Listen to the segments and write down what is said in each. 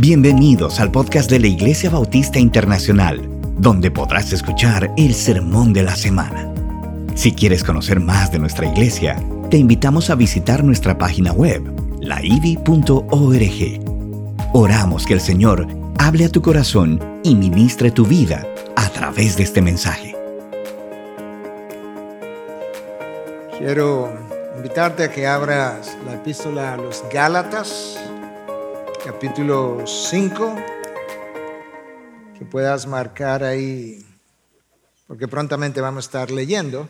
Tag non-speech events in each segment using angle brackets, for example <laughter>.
Bienvenidos al podcast de la Iglesia Bautista Internacional, donde podrás escuchar el sermón de la semana. Si quieres conocer más de nuestra iglesia, te invitamos a visitar nuestra página web, laivi.org. Oramos que el Señor hable a tu corazón y ministre tu vida a través de este mensaje. Quiero invitarte a que abras la epístola a los Gálatas capítulo 5, que puedas marcar ahí, porque prontamente vamos a estar leyendo.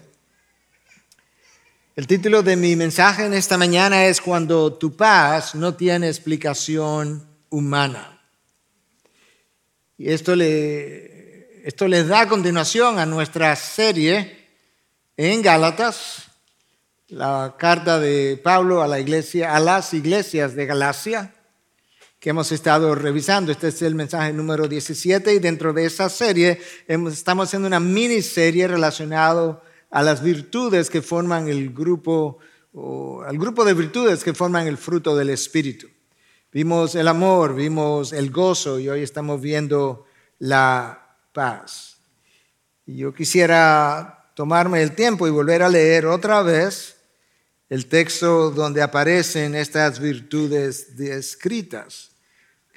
El título de mi mensaje en esta mañana es Cuando tu paz no tiene explicación humana. Y esto le, esto da continuación a nuestra serie en Gálatas, la carta de Pablo a la iglesia, a las iglesias de Galacia que hemos estado revisando. Este es el mensaje número 17 y dentro de esa serie estamos haciendo una miniserie relacionada a las virtudes que forman el grupo, o al grupo de virtudes que forman el fruto del Espíritu. Vimos el amor, vimos el gozo y hoy estamos viendo la paz. Y yo quisiera tomarme el tiempo y volver a leer otra vez el texto donde aparecen estas virtudes descritas.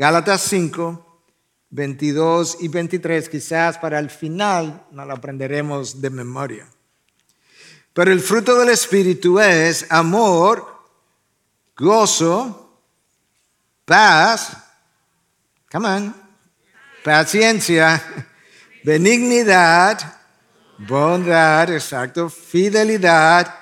Gálatas 5, 22 y 23, quizás para el final no lo aprenderemos de memoria. Pero el fruto del Espíritu es amor, gozo, paz, come on, paciencia, <laughs> benignidad, bondad, exacto, fidelidad,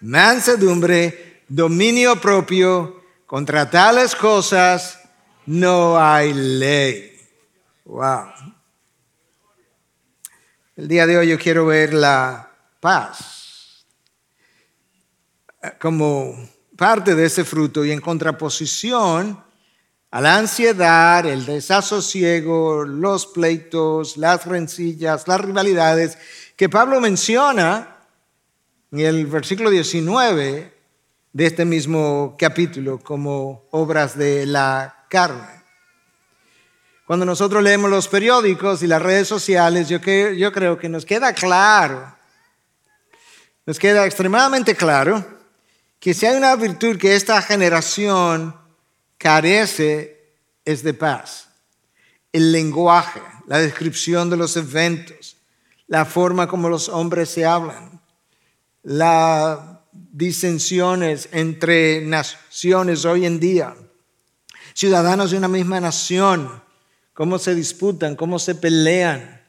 mansedumbre, dominio propio, contra tales cosas no hay ley. Wow. El día de hoy yo quiero ver la paz como parte de ese fruto y en contraposición a la ansiedad, el desasosiego, los pleitos, las rencillas, las rivalidades que Pablo menciona en el versículo 19 de este mismo capítulo como obras de la carne. Cuando nosotros leemos los periódicos y las redes sociales, yo, yo creo que nos queda claro, nos queda extremadamente claro que si hay una virtud que esta generación carece es de paz. El lenguaje, la descripción de los eventos, la forma como los hombres se hablan, las disensiones entre naciones hoy en día, ciudadanos de una misma nación, cómo se disputan, cómo se pelean,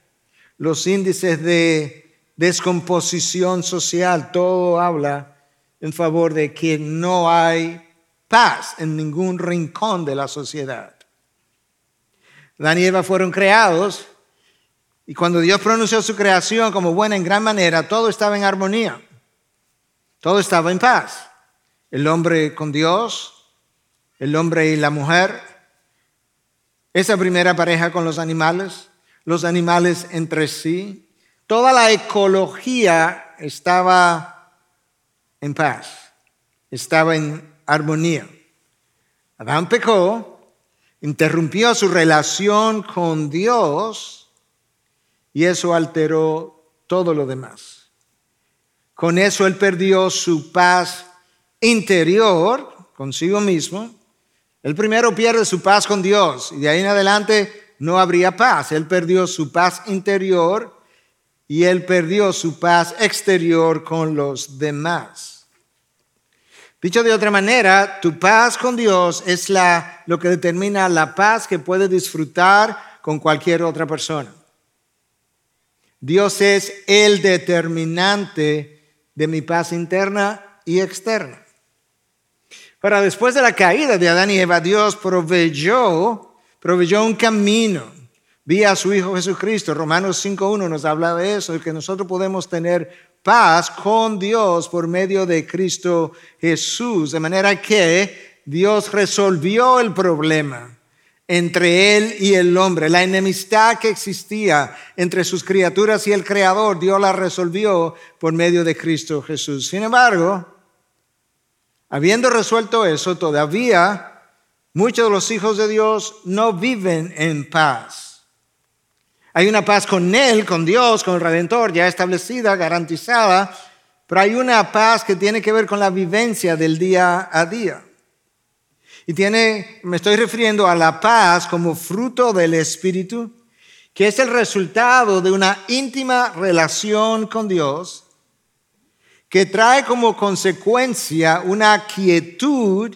los índices de descomposición social, todo habla en favor de que no hay paz en ningún rincón de la sociedad. Dan y Eva fueron creados y cuando Dios pronunció su creación como buena en gran manera, todo estaba en armonía, todo estaba en paz. El hombre con Dios, el hombre y la mujer, esa primera pareja con los animales, los animales entre sí, toda la ecología estaba en paz, estaba en armonía. Adán pecó, interrumpió su relación con Dios y eso alteró todo lo demás. Con eso él perdió su paz interior consigo mismo el primero pierde su paz con Dios y de ahí en adelante no habría paz. Él perdió su paz interior y él perdió su paz exterior con los demás. Dicho de otra manera, tu paz con Dios es la, lo que determina la paz que puedes disfrutar con cualquier otra persona. Dios es el determinante de mi paz interna y externa. Pero después de la caída de Adán y Eva, Dios proveyó, proveyó un camino vía su Hijo Jesucristo. Romanos 5.1 nos habla de eso, de que nosotros podemos tener paz con Dios por medio de Cristo Jesús. De manera que Dios resolvió el problema entre él y el hombre. La enemistad que existía entre sus criaturas y el Creador, Dios la resolvió por medio de Cristo Jesús. Sin embargo, Habiendo resuelto eso, todavía muchos de los hijos de Dios no viven en paz. Hay una paz con Él, con Dios, con el Redentor, ya establecida, garantizada, pero hay una paz que tiene que ver con la vivencia del día a día. Y tiene, me estoy refiriendo a la paz como fruto del Espíritu, que es el resultado de una íntima relación con Dios, que trae como consecuencia una quietud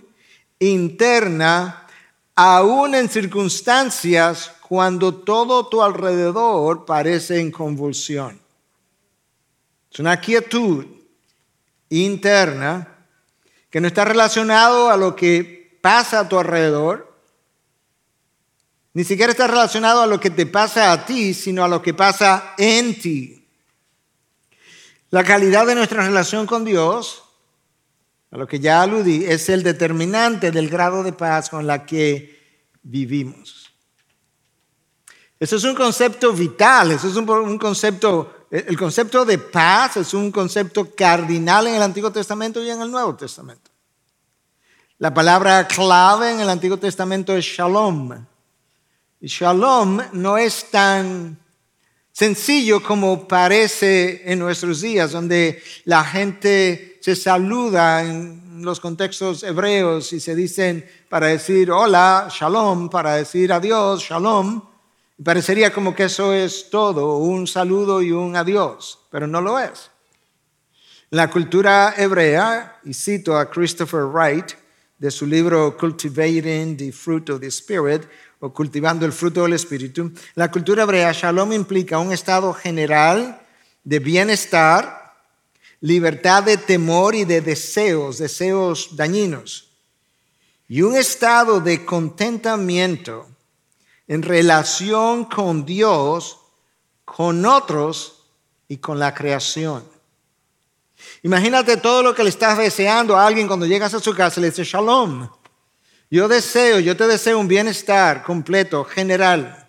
interna, aún en circunstancias cuando todo tu alrededor parece en convulsión. Es una quietud interna que no está relacionado a lo que pasa a tu alrededor, ni siquiera está relacionado a lo que te pasa a ti, sino a lo que pasa en ti. La calidad de nuestra relación con Dios a lo que ya aludí, es el determinante del grado de paz con la que vivimos. Eso es un concepto vital, eso es un, concepto, el concepto de paz es un concepto cardinal en el Antiguo Testamento y en el Nuevo Testamento. La palabra clave en el Antiguo Testamento es shalom. Y shalom no es tan sencillo como parece en nuestros días, donde la gente se saluda en los contextos hebreos y se dicen para decir hola, shalom, para decir adiós, shalom. parecería como que eso es todo, un saludo y un adiós, pero no lo es. La cultura hebrea, y cito a Christopher Wright de su libro Cultivating the Fruit of the Spirit, o cultivando el fruto del Espíritu, la cultura hebrea, shalom implica un estado general de bienestar, libertad de temor y de deseos, deseos dañinos, y un estado de contentamiento en relación con Dios, con otros y con la creación. Imagínate todo lo que le estás deseando a alguien cuando llegas a su casa y le dices shalom. Yo deseo, yo te deseo un bienestar completo, general,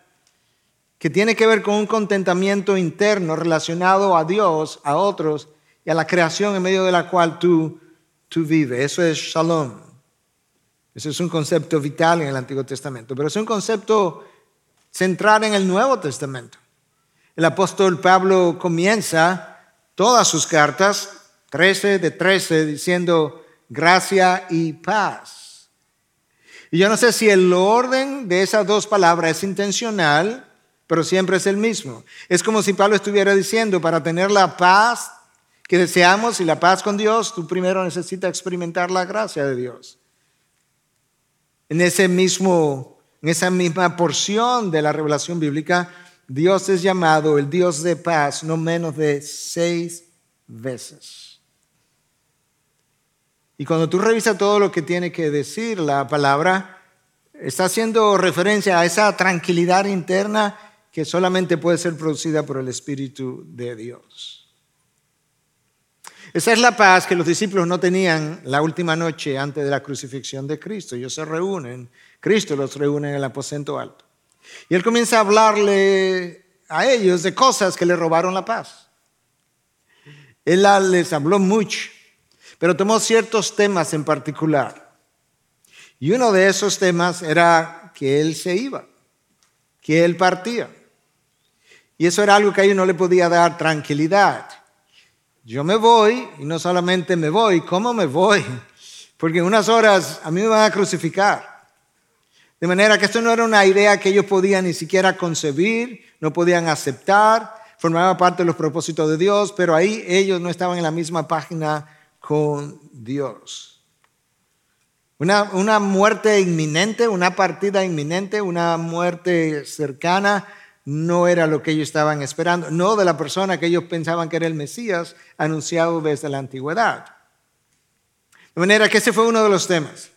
que tiene que ver con un contentamiento interno relacionado a Dios, a otros y a la creación en medio de la cual tú, tú vives. Eso es shalom. Eso es un concepto vital en el Antiguo Testamento, pero es un concepto central en el Nuevo Testamento. El apóstol Pablo comienza todas sus cartas, 13 de 13, diciendo gracia y paz y yo no sé si el orden de esas dos palabras es intencional, pero siempre es el mismo. Es como si Pablo estuviera diciendo, para tener la paz que deseamos y la paz con Dios, tú primero necesitas experimentar la gracia de Dios. En ese mismo, en esa misma porción de la revelación bíblica, Dios es llamado el Dios de paz no menos de seis veces. Y cuando tú revisas todo lo que tiene que decir la palabra, está haciendo referencia a esa tranquilidad interna que solamente puede ser producida por el Espíritu de Dios. Esa es la paz que los discípulos no tenían la última noche antes de la crucifixión de Cristo. Ellos se reúnen, Cristo los reúne en el aposento alto. Y él comienza a hablarle a ellos de cosas que le robaron la paz. Él les habló mucho pero tomó ciertos temas en particular. Y uno de esos temas era que él se iba, que él partía. Y eso era algo que a ellos no le podía dar tranquilidad. Yo me voy y no solamente me voy, ¿cómo me voy? Porque en unas horas a mí me van a crucificar. De manera que esto no era una idea que ellos podían ni siquiera concebir, no podían aceptar, formaba parte de los propósitos de Dios, pero ahí ellos no estaban en la misma página con Dios. Una, una, muerte inminente, una partida inminente, una muerte cercana, no era lo que ellos estaban esperando, no de la persona que ellos pensaban que era el Mesías anunciado desde la antigüedad. De manera que ese fue uno de los temas.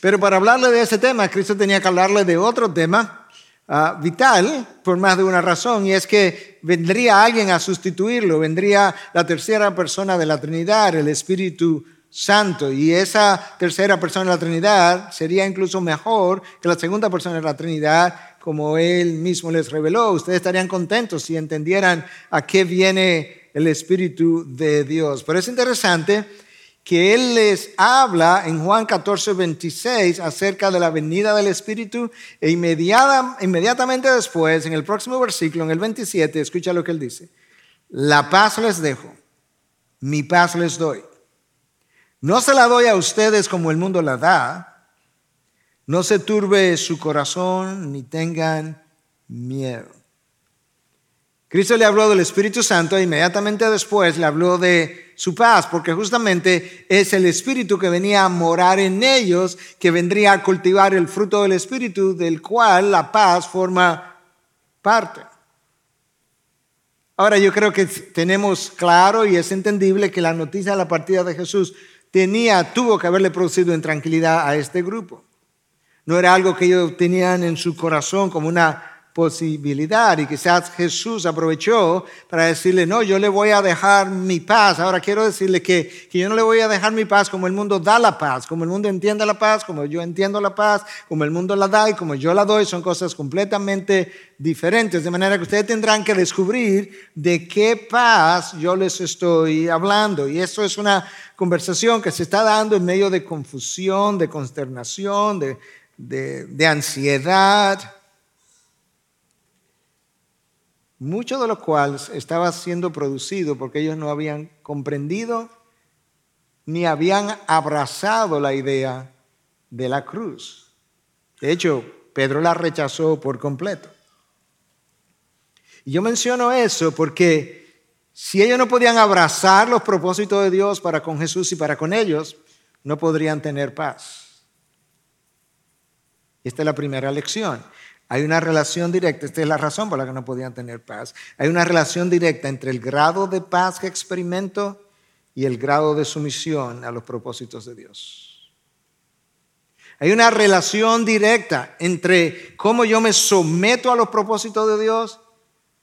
Pero para hablarle de ese tema, Cristo tenía que hablarle de otro tema Ah, vital por más de una razón, y es que vendría alguien a sustituirlo, vendría la tercera persona de la Trinidad, el Espíritu Santo, y esa tercera persona de la Trinidad sería incluso mejor que la segunda persona de la Trinidad, como él mismo les reveló. Ustedes estarían contentos si entendieran a qué viene el Espíritu de Dios. Pero es interesante que Él les habla en Juan 14, 26 acerca de la venida del Espíritu e inmediatamente después, en el próximo versículo, en el 27, escucha lo que Él dice. La paz les dejo, mi paz les doy. No se la doy a ustedes como el mundo la da. No se turbe su corazón ni tengan miedo. Cristo le habló del Espíritu Santo e inmediatamente después le habló de su paz, porque justamente es el Espíritu que venía a morar en ellos, que vendría a cultivar el fruto del Espíritu, del cual la paz forma parte. Ahora yo creo que tenemos claro y es entendible que la noticia de la partida de Jesús tenía, tuvo que haberle producido intranquilidad a este grupo. No era algo que ellos tenían en su corazón como una posibilidad y quizás Jesús aprovechó para decirle, no, yo le voy a dejar mi paz. Ahora quiero decirle que, que, yo no le voy a dejar mi paz como el mundo da la paz, como el mundo entiende la paz, como yo entiendo la paz, como el mundo la da y como yo la doy, son cosas completamente diferentes. De manera que ustedes tendrán que descubrir de qué paz yo les estoy hablando. Y eso es una conversación que se está dando en medio de confusión, de consternación, de, de, de ansiedad mucho de lo cual estaba siendo producido porque ellos no habían comprendido ni habían abrazado la idea de la cruz. De hecho, Pedro la rechazó por completo. Y yo menciono eso porque si ellos no podían abrazar los propósitos de Dios para con Jesús y para con ellos, no podrían tener paz. Esta es la primera lección. Hay una relación directa, esta es la razón por la que no podían tener paz. Hay una relación directa entre el grado de paz que experimento y el grado de sumisión a los propósitos de Dios. Hay una relación directa entre cómo yo me someto a los propósitos de Dios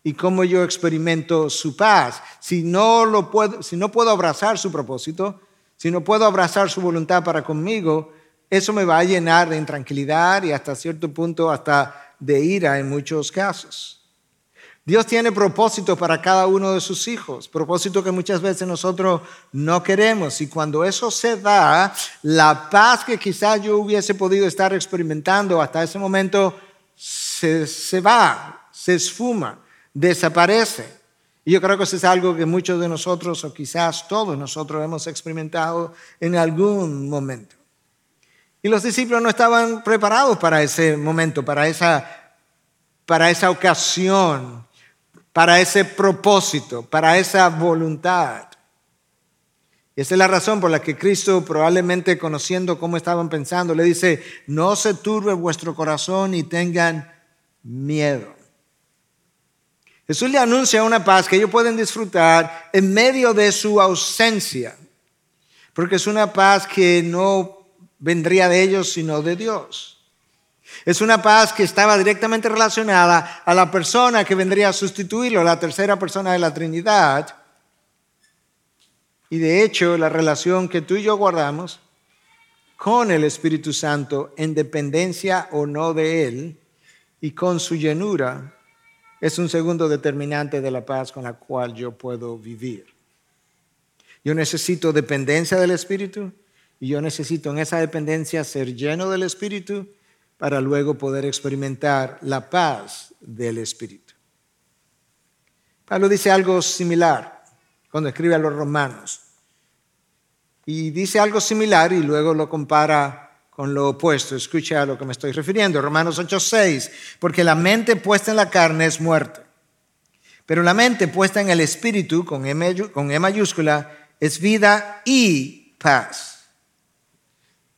y cómo yo experimento su paz. Si no, lo puedo, si no puedo abrazar su propósito, si no puedo abrazar su voluntad para conmigo, eso me va a llenar de intranquilidad y hasta cierto punto hasta de ira en muchos casos. Dios tiene propósito para cada uno de sus hijos, propósito que muchas veces nosotros no queremos. Y cuando eso se da, la paz que quizás yo hubiese podido estar experimentando hasta ese momento se, se va, se esfuma, desaparece. Y yo creo que eso es algo que muchos de nosotros, o quizás todos nosotros, hemos experimentado en algún momento. Y los discípulos no estaban preparados para ese momento, para esa, para esa ocasión, para ese propósito, para esa voluntad. Y esa es la razón por la que Cristo, probablemente conociendo cómo estaban pensando, le dice, no se turbe vuestro corazón y tengan miedo. Jesús le anuncia una paz que ellos pueden disfrutar en medio de su ausencia, porque es una paz que no vendría de ellos, sino de Dios. Es una paz que estaba directamente relacionada a la persona que vendría a sustituirlo, la tercera persona de la Trinidad. Y de hecho, la relación que tú y yo guardamos con el Espíritu Santo, en dependencia o no de Él, y con su llenura, es un segundo determinante de la paz con la cual yo puedo vivir. Yo necesito dependencia del Espíritu y yo necesito en esa dependencia ser lleno del Espíritu para luego poder experimentar la paz del Espíritu. Pablo dice algo similar cuando escribe a los romanos. Y dice algo similar y luego lo compara con lo opuesto. Escucha a lo que me estoy refiriendo. Romanos 8:6. Porque la mente puesta en la carne es muerte. Pero la mente puesta en el Espíritu, con E, con e mayúscula, es vida y paz.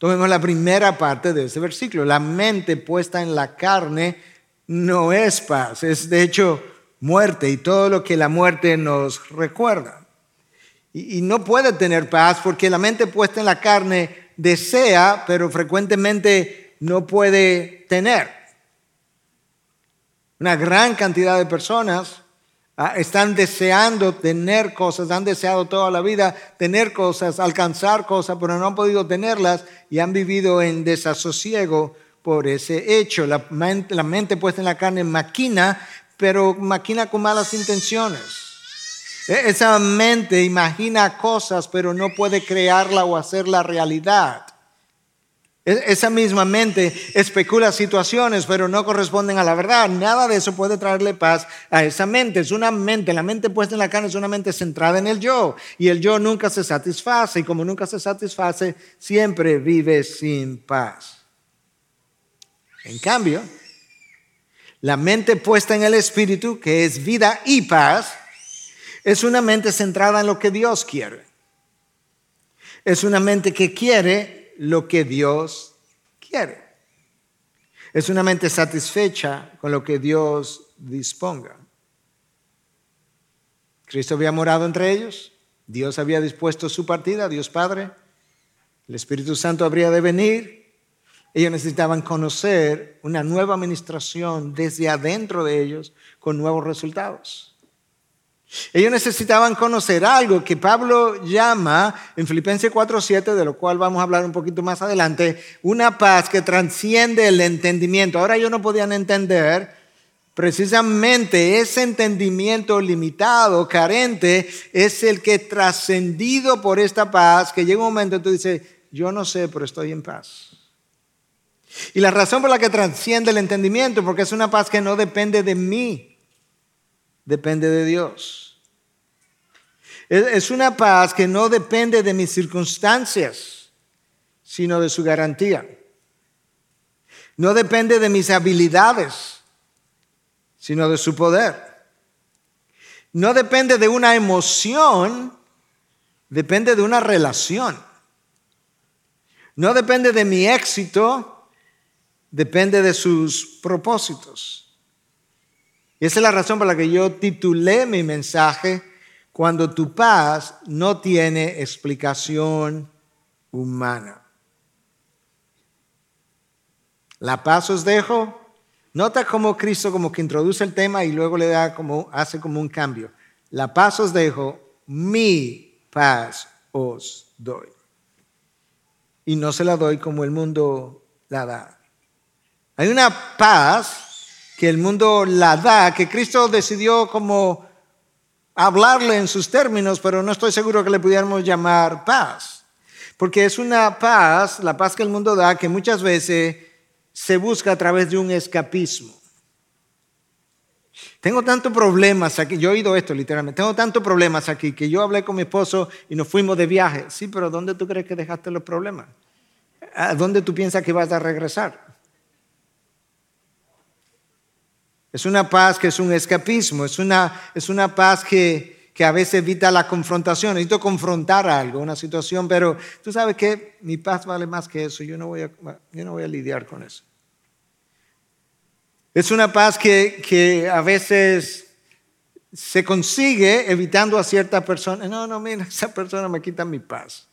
Tomemos la primera parte de ese versículo. La mente puesta en la carne no es paz, es de hecho muerte y todo lo que la muerte nos recuerda. Y, no puede tener paz porque la mente puesta en la carne desea, pero frecuentemente no puede tener. Una gran cantidad de personas están deseando tener cosas, han deseado toda la vida tener cosas, alcanzar cosas, pero no han podido tenerlas y han vivido en desasosiego por ese hecho. La mente, la mente puesta en la carne maquina, pero maquina con malas intenciones. E-, esa mente imagina cosas, pero no puede crearla o hacerla realidad. Esa misma mente especula situaciones, pero no corresponden a la verdad. Nada de eso puede traerle paz a esa mente. Es una mente, la mente puesta en la carne es una mente centrada en el yo. Y el yo nunca se satisface. Y como nunca se satisface, siempre vive sin paz. En cambio, la mente puesta en el espíritu, que es vida y paz, es una mente centrada en lo que Dios quiere. Es una mente que quiere lo que Dios quiere. Es una mente satisfecha con lo que Dios disponga. Cristo había morado entre ellos, Dios había dispuesto su partida, Dios Padre, el Espíritu Santo habría de venir, ellos necesitaban conocer una nueva administración desde adentro de ellos con nuevos resultados. Ellos necesitaban conocer algo que Pablo llama en Filipenses 4:7, de lo cual vamos a hablar un poquito más adelante, una paz que transciende el entendimiento. Ahora ellos no podían entender precisamente ese entendimiento limitado, carente, es el que trascendido por esta paz, que llega un momento en que tú dices, yo no sé, pero estoy en paz. Y la razón por la que trasciende el entendimiento, porque es una paz que no depende de mí, depende de Dios. Es una paz que no depende de mis circunstancias, sino de su garantía. No depende de mis habilidades, sino de su poder. No depende de una emoción, depende de una relación. No depende de mi éxito, depende de sus propósitos. Y esa es la razón por la que yo titulé mi mensaje cuando tu paz no tiene explicación humana. La paz os dejo. Nota cómo Cristo como que introduce el tema y luego le da como hace como un cambio. La paz os dejo, mi paz os doy. Y no se la doy como el mundo la da. Hay una paz que el mundo la da, que Cristo decidió como hablarle en sus términos, pero no estoy seguro que le pudiéramos llamar paz. Porque es una paz, la paz que el mundo da, que muchas veces se busca a través de un escapismo. Tengo tantos problemas aquí, yo he oído esto literalmente, tengo tantos problemas aquí que yo hablé con mi esposo y nos fuimos de viaje. Sí, pero ¿dónde tú crees que dejaste los problemas? ¿A dónde tú piensas que vas a regresar? Es una paz que es un escapismo, es una, es una paz que, que a veces evita la confrontación. Necesito confrontar algo, una situación, pero tú sabes que mi paz vale más que eso. Yo no voy a, yo no voy a lidiar con eso. Es una paz que, que a veces se consigue evitando a cierta persona. No, no, mira, <laughs> esa persona me quita mi paz.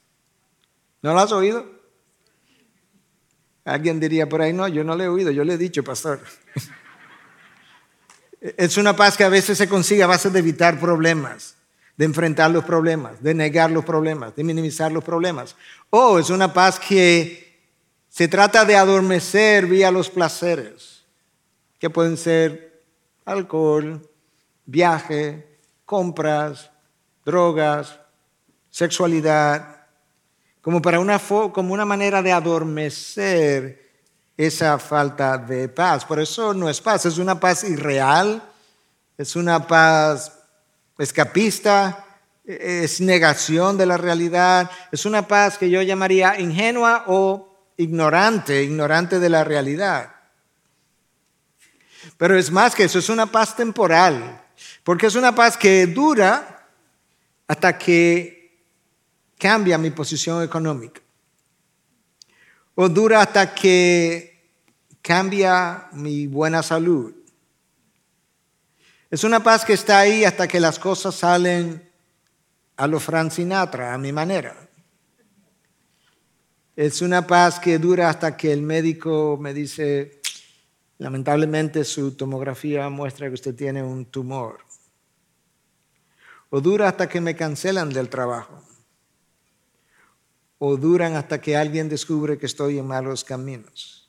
¿No lo has oído? Alguien diría por ahí, no, yo no le he oído, yo le he dicho, pastor. <laughs> Es una paz que a veces se consigue a base de evitar problemas, de enfrentar los problemas, de negar los problemas, de minimizar los problemas. O es una paz que se trata de adormecer vía los placeres, que pueden ser alcohol, viaje, compras, drogas, sexualidad, como para una, como una manera de adormecer esa falta de paz. Por eso no es paz, es una paz irreal, es una paz escapista, es negación de la realidad, es una paz que yo llamaría ingenua o ignorante, ignorante de la realidad. Pero es más que eso, es una paz temporal, porque es una paz que dura hasta que cambia mi posición económica, o dura hasta que cambia mi buena salud. Es una paz que está ahí hasta que las cosas salen a lo Frank Sinatra, a mi manera. Es una paz que dura hasta que el médico me dice, lamentablemente su tomografía muestra que usted tiene un tumor. O dura hasta que me cancelan del trabajo. O duran hasta que alguien descubre que estoy en malos caminos.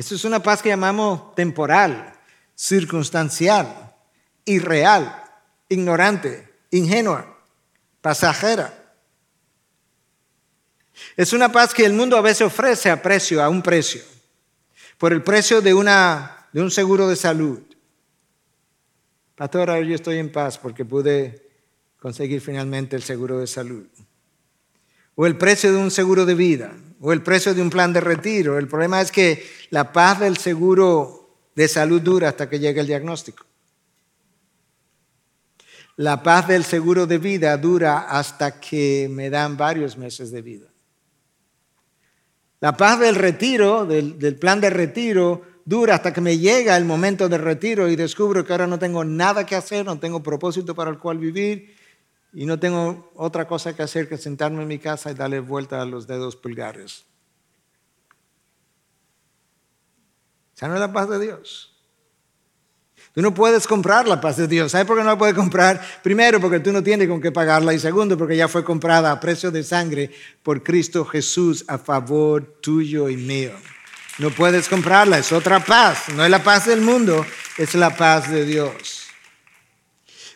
Eso es una paz que llamamos temporal, circunstancial, irreal. ignorante, ingenua, pasajera. Es una paz que el mundo a veces ofrece a precio, a un precio, por el precio de, una, de un seguro de salud. Pastor, yo estoy en paz porque pude conseguir finalmente el seguro de salud. O el precio de un seguro de vida, o el precio de un plan de retiro. El problema es que la paz del seguro de salud dura hasta que llegue el diagnóstico. La paz del seguro de vida dura hasta que me dan varios meses de vida. La paz del retiro, del, plan de retiro, dura hasta que me llega el momento de retiro y descubro que ahora no tengo nada que hacer, no tengo propósito para el cual vivir y no tengo otra cosa que hacer que sentarme en mi casa y darle vuelta a los dedos pulgares. Esa no es la paz de Dios. Tú no puedes comprar la paz de Dios. ¿Sabes por qué no la puedes comprar? Primero, porque tú no tienes con qué pagarla. Y segundo, porque ya fue comprada a precio de sangre por Cristo Jesús a favor tuyo y mío. No puedes comprarla, es otra paz. No es la paz del mundo, es la paz de Dios.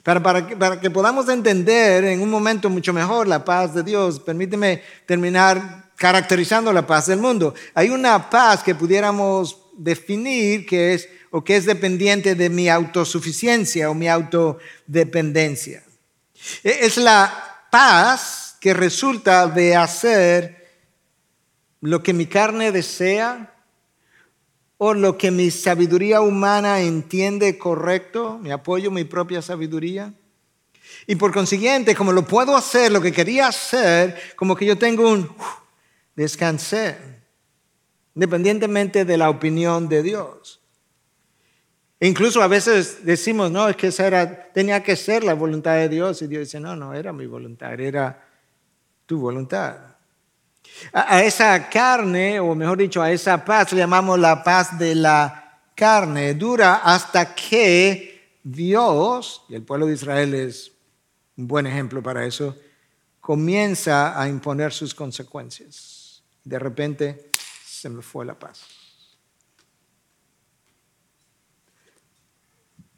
Para, para, para que podamos entender en un momento mucho mejor la paz de Dios, permíteme terminar caracterizando la paz del mundo. Hay una paz que pudiéramos definir que es o que es dependiente de mi autosuficiencia o mi autodependencia. E, es la paz que resulta de hacer lo que mi carne desea o lo que mi sabiduría humana entiende correcto, me apoyo mi propia sabiduría. Y por consiguiente, como lo puedo hacer, lo que quería hacer, como que yo tengo un descansé, independientemente de la opinión de Dios. Incluso a veces decimos, no, es que esa era, tenía que ser la voluntad de Dios. Y Dios dice, no, no, era mi voluntad, era tu voluntad. A, esa carne, o mejor dicho, a esa paz, le llamamos la paz de la carne. Dura hasta que Dios, y el pueblo de Israel es un buen ejemplo para eso, comienza a imponer sus consecuencias. De repente se me fue la paz.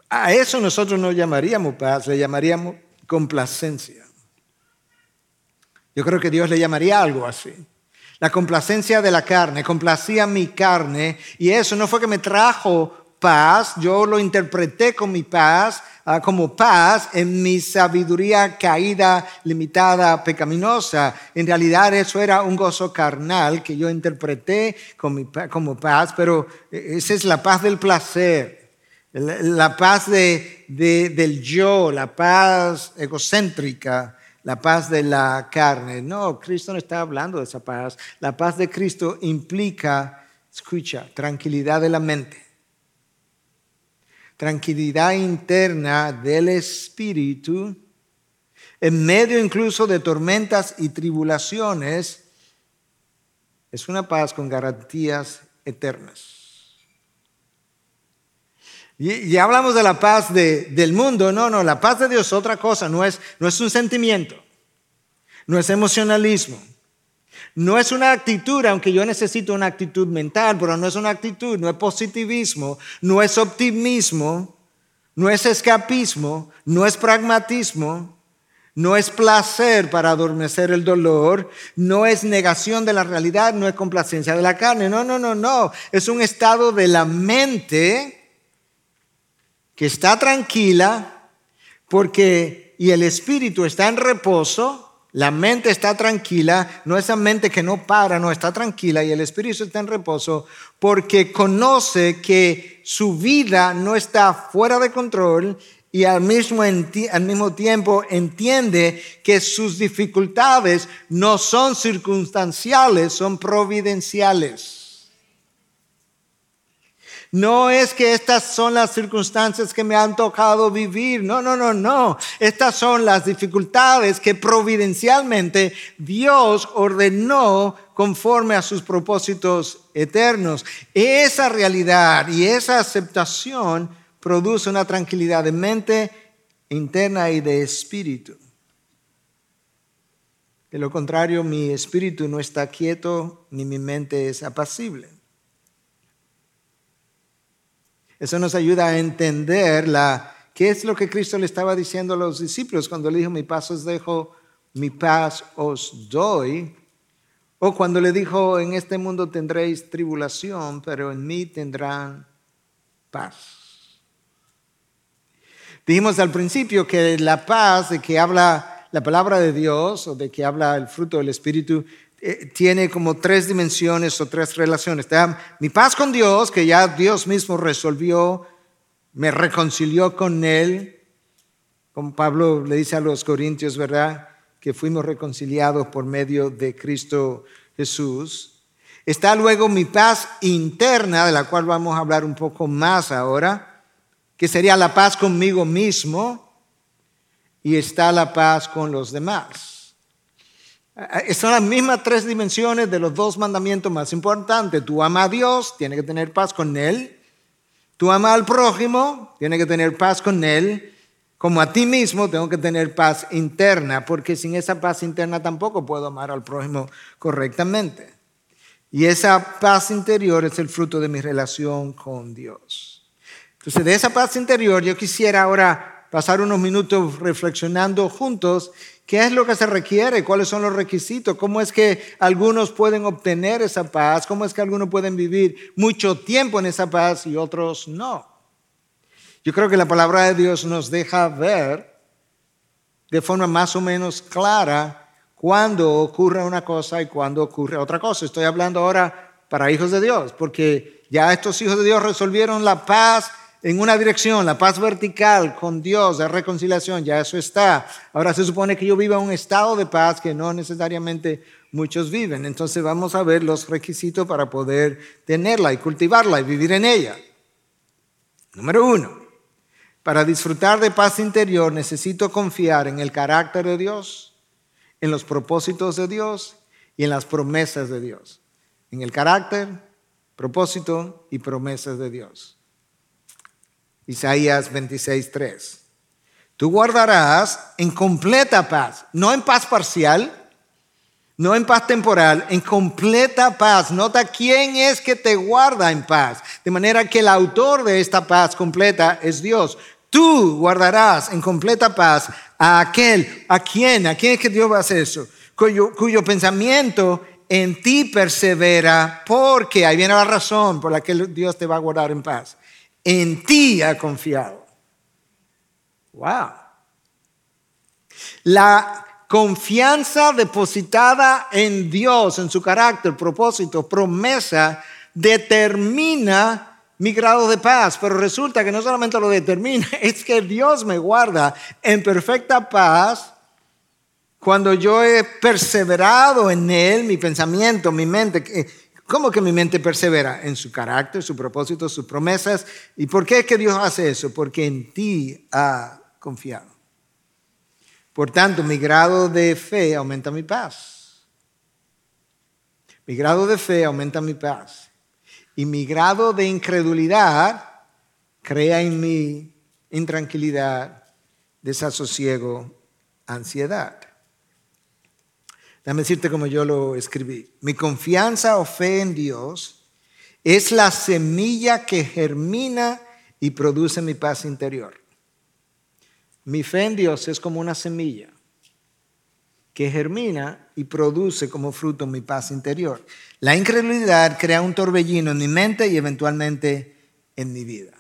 A eso nosotros no llamaríamos paz, le llamaríamos complacencia. Yo creo que Dios le llamaría algo así. La complacencia de la carne, complacía mi carne y eso no fue que me trajo paz, yo lo interpreté con mi paz, ah, como paz en mi sabiduría caída, limitada, pecaminosa. En realidad eso era un gozo carnal que yo interpreté como paz, pero eh, esa es la paz del placer la paz del yo, la paz egocéntrica, la paz de la carne. No, Cristo no está hablando de esa paz. La paz de Cristo implica, escucha, tranquilidad de la mente, tranquilidad interna del espíritu, en medio incluso de tormentas y tribulaciones. Es una paz con garantías eternas. Y, hablamos de la paz del mundo. No, no, la paz de Dios es otra cosa. No es, no es un sentimiento. No es emocionalismo. No es una actitud, aunque yo necesito una actitud mental, pero no es una actitud, no es positivismo, no es optimismo, no es escapismo, no es pragmatismo, no es placer para adormecer el dolor, no es negación de la realidad, no es complacencia de la carne, no, no, no, no, es un estado de la mente que está tranquila porque y el espíritu está en reposo, la mente está tranquila, no esa mente que no para, no está tranquila y el espíritu está en reposo porque conoce que su vida no está fuera de control y al mismo, al mismo tiempo entiende que sus dificultades no son circunstanciales, son providenciales. No es que estas son las circunstancias que me han tocado vivir. No, no, no, no. Estas son las dificultades que providencialmente Dios ordenó conforme a sus propósitos eternos. Esa realidad y esa aceptación produce una tranquilidad de mente interna y de espíritu. De lo contrario, mi espíritu no está quieto ni mi mente es apacible. Eso nos ayuda a entender la ¿Qué es lo que Cristo le estaba diciendo a los discípulos cuando le dijo, mi paz os dejo, mi paz os doy? O cuando le dijo, en este mundo tendréis tribulación, pero en mí tendrán paz. Dijimos al principio que la paz de que habla la palabra de Dios o de que habla el fruto del Espíritu eh, tiene como tres dimensiones o tres relaciones. mi paz con Dios, que ya Dios mismo resolvió, me reconcilió con Él, como Pablo le dice a los corintios, ¿verdad? Que fuimos reconciliados por medio de Cristo Jesús. Está luego mi paz interna, de la cual vamos a hablar un poco más ahora, que sería la paz conmigo mismo, y está la paz con los demás. Eh, son las mismas tres dimensiones de los dos mandamientos más importantes. Tú amas a Dios, tienes que tener paz con Él. Tú amas al prójimo, tienes que tener paz con Él. Como a ti mismo, tengo que tener paz interna, porque sin esa paz interna tampoco puedo amar al prójimo correctamente. Y esa paz interior es el fruto de mi relación con Dios. Entonces, de esa paz interior yo quisiera ahora pasar unos minutos reflexionando juntos ¿Qué es lo que se requiere? ¿Cuáles son los requisitos? ¿Cómo es que algunos pueden obtener esa paz? ¿Cómo es que algunos pueden vivir mucho tiempo en esa paz y otros no? Yo creo que la palabra de Dios nos deja ver de forma más o menos clara cuándo ocurre una cosa y cuándo ocurre otra cosa. Estoy hablando ahora para hijos de Dios, porque ya estos hijos de Dios resolvieron la paz en una dirección, la paz vertical con Dios, la reconciliación, ya eso está. Ahora se supone que yo viva un estado de paz que no necesariamente muchos viven. Entonces vamos a ver los requisitos para poder tenerla y cultivarla y vivir en ella. Número uno, para disfrutar de paz interior necesito confiar en el carácter de Dios, en los propósitos de Dios y en las promesas de Dios. En el carácter, propósito y promesas de Dios. Isaías 26:3. Tú guardarás en completa paz, no en paz parcial, no en paz temporal, en completa paz. Nota quién es que te guarda en paz. De manera que el autor de esta paz completa es Dios. Tú guardarás en completa paz a aquel, a quién, a quién es que Dios va a hacer eso, cuyo, cuyo pensamiento en ti persevera, porque ahí viene la razón por la que Dios te va a guardar en paz en ti ha confiado. Wow. La confianza depositada en Dios, en su carácter, propósito, promesa, determina mi grado de paz. Pero resulta que no solamente lo determina, <laughs> es que Dios me guarda en perfecta paz cuando yo he perseverado en Él, mi pensamiento, mi mente ¿Cómo que mi mente persevera? En su carácter, su propósito, sus promesas. ¿Y por qué es que Dios hace eso? Porque en ti ha confiado. Por tanto, mi grado de fe aumenta mi paz. Mi grado de fe aumenta mi paz. Y mi grado de incredulidad crea en mí intranquilidad, desasosiego, ansiedad. Déjame decirte como yo lo escribí. Mi confianza o fe en Dios es la semilla que germina y produce mi paz interior. Mi fe en Dios es como una semilla que germina y produce como fruto mi paz interior. La incredulidad crea un torbellino en mi mente y eventualmente en mi vida.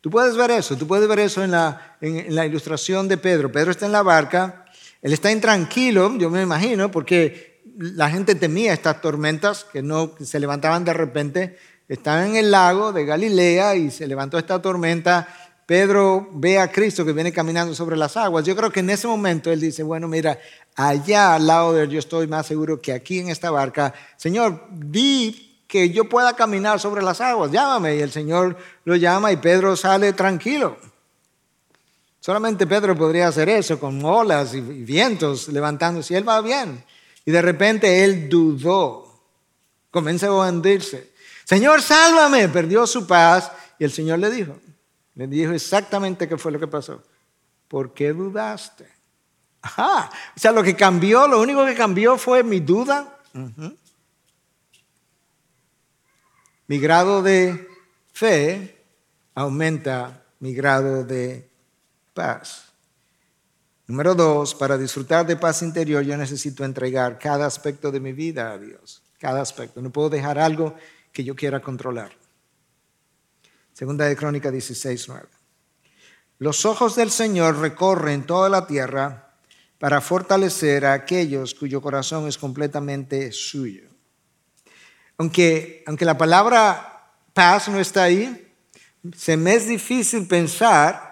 Tú puedes ver eso, tú puedes ver eso en la, en la ilustración de Pedro. Pedro está en la barca él está intranquilo, yo me imagino, porque la gente temía estas tormentas que no se levantaban de repente. Estaban en el lago de Galilea y se levantó esta tormenta. Pedro ve a Cristo que viene caminando sobre las aguas. Yo creo que en ese momento él dice, bueno, mira, allá al lado de él yo estoy más seguro que aquí en esta barca. Señor, di que yo pueda caminar sobre las aguas, llámame. Y el Señor lo llama y Pedro sale tranquilo. Solamente Pedro podría hacer eso con olas y vientos levantándose. Y él va bien. Y de repente él dudó. Comenzó a hundirse. Señor, sálvame. Perdió su paz. Y el Señor le dijo, le dijo exactamente qué fue lo que pasó. ¿Por qué dudaste? Ajá. O sea, lo que cambió, lo único que cambió fue mi duda. Mi grado de fe aumenta mi grado de paz. Número dos, para disfrutar de paz interior yo necesito entregar cada aspecto de mi vida a Dios. Cada aspecto. No puedo dejar algo que yo quiera controlar. Segunda de Crónica 16, 9. Los ojos del Señor recorren toda la tierra para fortalecer a aquellos cuyo corazón es completamente suyo. Aunque, aunque la palabra paz no está ahí, se me es difícil pensar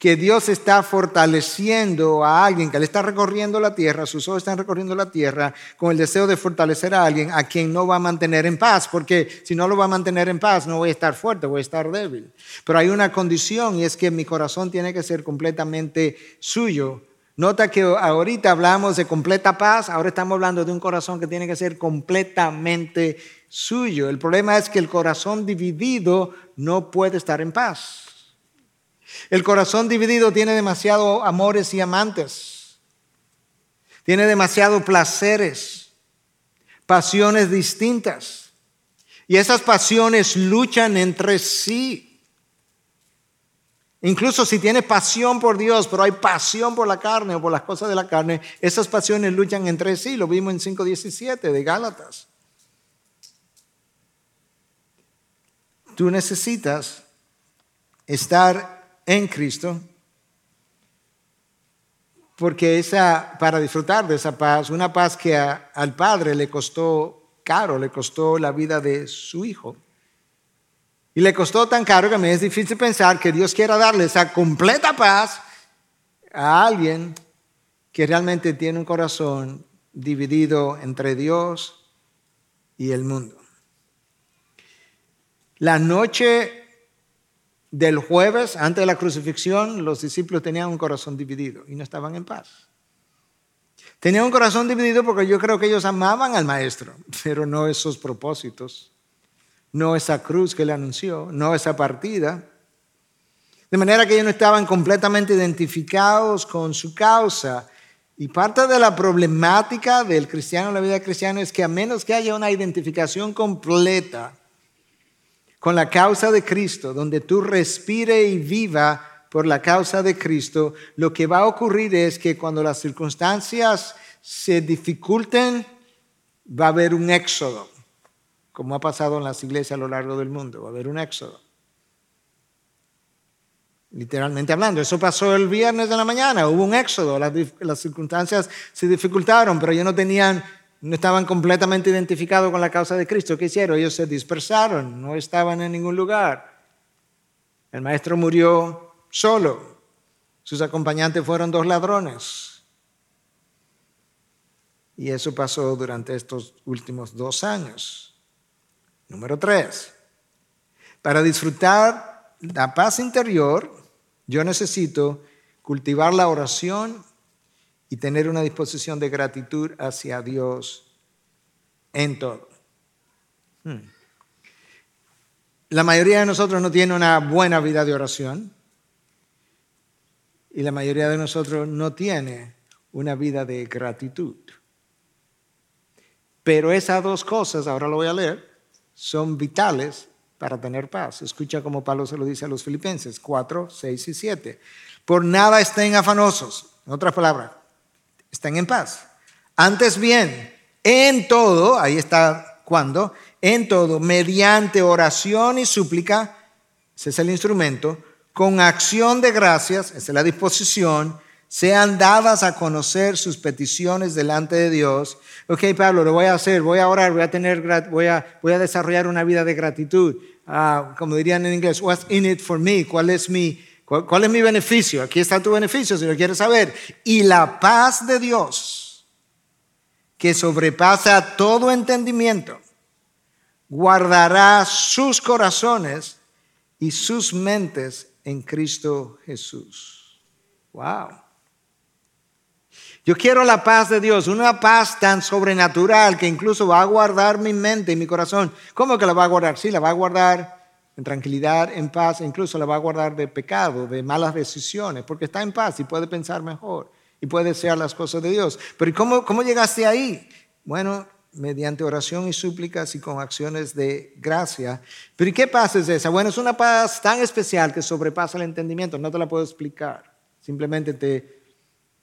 que Dios está fortaleciendo a alguien, que le está recorriendo la tierra, sus ojos están recorriendo la tierra con el deseo de fortalecer a alguien a quien no va a mantener en paz, porque si no lo va a mantener en paz no voy a estar fuerte, voy a estar débil. Pero hay una condición y es que mi corazón tiene que ser completamente suyo. Nota que ahorita hablamos de completa paz, ahora estamos hablando de un corazón que tiene que ser completamente suyo. El problema es que el corazón dividido no puede estar en paz. El corazón dividido tiene demasiado amores y amantes. Tiene demasiado placeres, pasiones distintas. Y esas pasiones luchan entre sí. Incluso si tiene pasión por Dios, pero hay pasión por la carne o por las cosas de la carne, esas pasiones luchan entre sí. Lo vimos en 5.17 de Gálatas. Tú necesitas estar en Cristo, porque esa, para disfrutar de esa paz, una paz que al Padre le costó caro, le costó la vida de su Hijo. Y le costó tan caro que me es difícil pensar que Dios quiera darle esa completa paz a alguien que realmente tiene un corazón dividido entre Dios y el mundo. La noche del jueves, antes de la crucifixión, los discípulos tenían un corazón dividido y no estaban en paz. Tenían un corazón dividido porque yo creo que ellos amaban al Maestro, <laughs> pero no esos propósitos, no esa cruz que le anunció, no esa partida. De manera que ellos no estaban completamente identificados con su causa. Y parte de la problemática del cristiano, la vida cristiana, es que a menos que haya una identificación completa con la causa de Cristo, donde tú respire y viva por la causa de Cristo, lo que va a ocurrir es que cuando las circunstancias se dificulten, va a haber un éxodo, como ha pasado en las iglesias a lo largo del mundo, va a haber un éxodo. Literalmente hablando, eso pasó el viernes de la mañana, hubo un éxodo, las, las circunstancias se dificultaron, pero ellos no tenían no estaban completamente identificados con la causa de Cristo. ¿Qué hicieron? Ellos se dispersaron, no estaban en ningún lugar. El maestro murió solo. Sus acompañantes fueron dos ladrones. Y eso pasó durante estos últimos dos años. Número tres. Para disfrutar la paz interior, yo necesito cultivar la oración y tener una disposición de gratitud hacia Dios en todo. Hmm. La mayoría de nosotros no tiene una buena vida de oración y la mayoría de nosotros no tiene una vida de gratitud. Pero esas dos cosas, ahora lo voy a leer, son vitales para tener paz. Escucha como Pablo se lo dice a los filipenses 4, 6 y 7. Por nada estén afanosos. En otras palabras, estén en paz. Antes bien, en todo, ahí está cuando, en todo, mediante oración y súplica, ese es el instrumento, con acción de gracias, esa es la disposición, sean dadas a conocer sus peticiones delante de Dios. Ok, Pablo, lo voy a hacer, voy a orar, voy a, tener, voy a, voy a desarrollar una vida de gratitud. Ah, como dirían en inglés, what's in it for me? ¿Cuál es mi, ¿Cuál, es mi beneficio? Aquí está tu beneficio si lo quieres saber. Y la paz de Dios, que sobrepasa todo entendimiento, guardará sus corazones y sus mentes en Cristo Jesús. Wow. Yo quiero la paz de Dios, una paz tan sobrenatural que incluso va a guardar mi mente y mi corazón. ¿Cómo que la va a guardar? Sí, la va a guardar en tranquilidad, en paz, e incluso la va a guardar de pecado, de malas decisiones, porque está en paz y puede pensar mejor y puede desear las cosas de Dios. Pero ¿cómo, cómo llegaste ahí? Bueno, mediante oración y súplicas y con acciones de gracia. Pero ¿y qué paz es esa? Bueno, es una paz tan especial que sobrepasa el entendimiento. No te la puedo explicar. Simplemente te,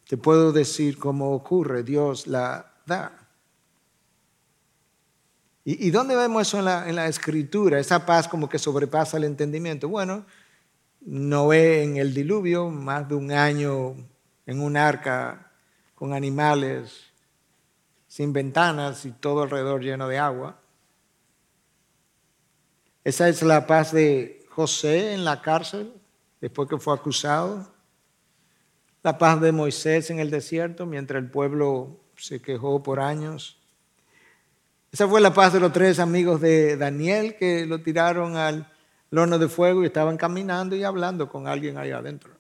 te puedo decir cómo ocurre. Dios la da. ¿Y, dónde vemos eso en la, escritura? Esa paz como que sobrepasa el entendimiento. Bueno, Noé en el diluvio, más de un año en un arca con animales, sin ventanas y todo alrededor lleno de agua. Esa es la paz de José en la cárcel, después que fue acusado. La paz de Moisés en el desierto, mientras el pueblo se quejó por años. Esa fue la paz de los tres amigos de Daniel que lo tiraron al horno de fuego y estaban caminando y hablando con alguien ahí adentro.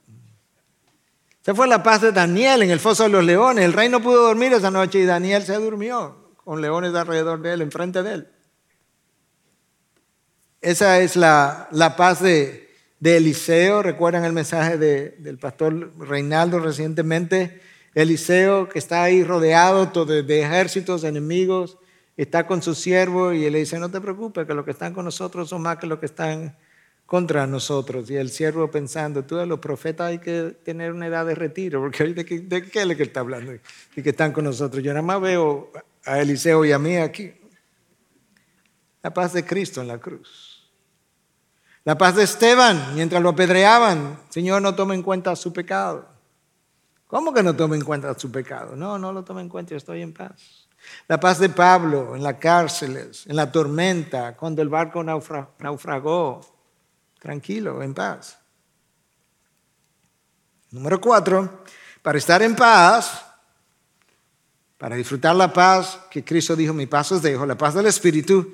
Esa fue la paz de Daniel en el foso de los leones. El rey no pudo dormir esa noche y Daniel se durmió con leones alrededor de él, enfrente de él. Esa es la, paz de, Eliseo. ¿Recuerdan el mensaje del pastor Reinaldo recientemente? Eliseo que está ahí rodeado de, de ejércitos enemigos, está con su siervo y él le dice, no te preocupes, que los que están con nosotros son más que los que están contra nosotros. Y el siervo pensando, tú de los profetas hay que tener una edad de retiro, porque ¿de qué, de es lo que está hablando? Y que están con nosotros. Yo nada más veo a Eliseo y a mí aquí. La paz de Cristo en la cruz. La paz de Esteban mientras lo apedreaban. Señor, no tome en cuenta su pecado. ¿Cómo que no tome en cuenta su pecado? No, no lo tome en cuenta, yo estoy en paz. La paz de Pablo en las cárceles, en la tormenta, cuando el barco naufragó tranquilo, en paz. Número cuatro, para estar en paz, para disfrutar la paz que Cristo dijo, mi paz os dejo, la paz del Espíritu,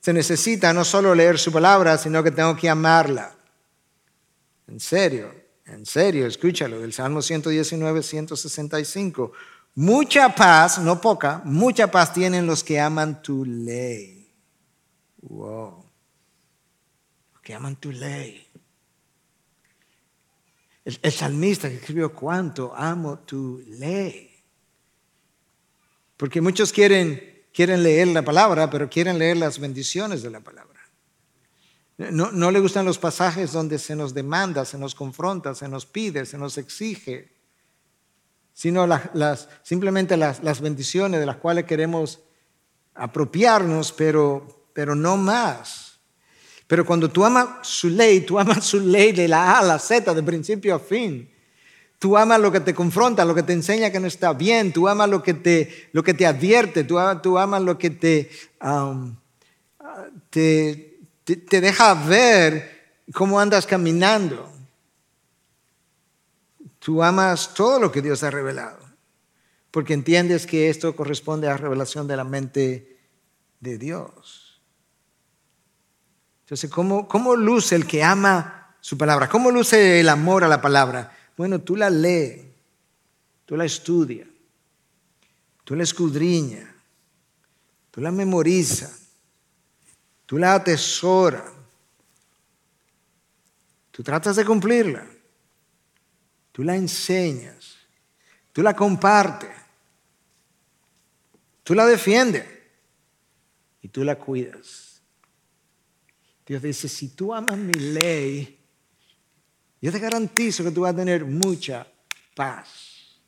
se necesita no solo leer su palabra, sino que tengo que amarla. En serio, en serio, escúchalo, del Salmo 119, 165. Mucha paz, no poca, mucha paz tienen los que aman tu ley. Wow que aman tu ley. El, salmista que escribió, cuánto amo tu ley. Porque muchos quieren, quieren leer la palabra, pero quieren leer las bendiciones de la palabra. No, no le gustan los pasajes donde se nos demanda, se nos confronta, se nos pide, se nos exige, sino simplemente las, las, bendiciones de las cuales queremos apropiarnos, pero, pero no más. Pero cuando tú amas su ley, tú amas su ley de la A a la Z, de principio a fin. Tú amas lo que te confronta, lo que te enseña que no está bien. Tú amas lo que te, lo que te advierte. Tú, tú amas lo que te, um, te, te deja ver cómo andas caminando. Tú amas todo lo que Dios ha revelado. Porque entiendes que esto corresponde a la revelación de la mente de Dios. Entonces, ¿cómo, ¿cómo luce el que ama su palabra? ¿Cómo luce el amor a la palabra? Bueno, tú la lees, tú la estudias, tú la escudriñas, tú la memorizas, tú la atesoras, tú tratas de cumplirla, tú la enseñas, tú la compartes, tú la defiendes y tú la cuidas. Dios dice, si tú amas mi ley, yo te garantizo que tú vas a tener mucha paz.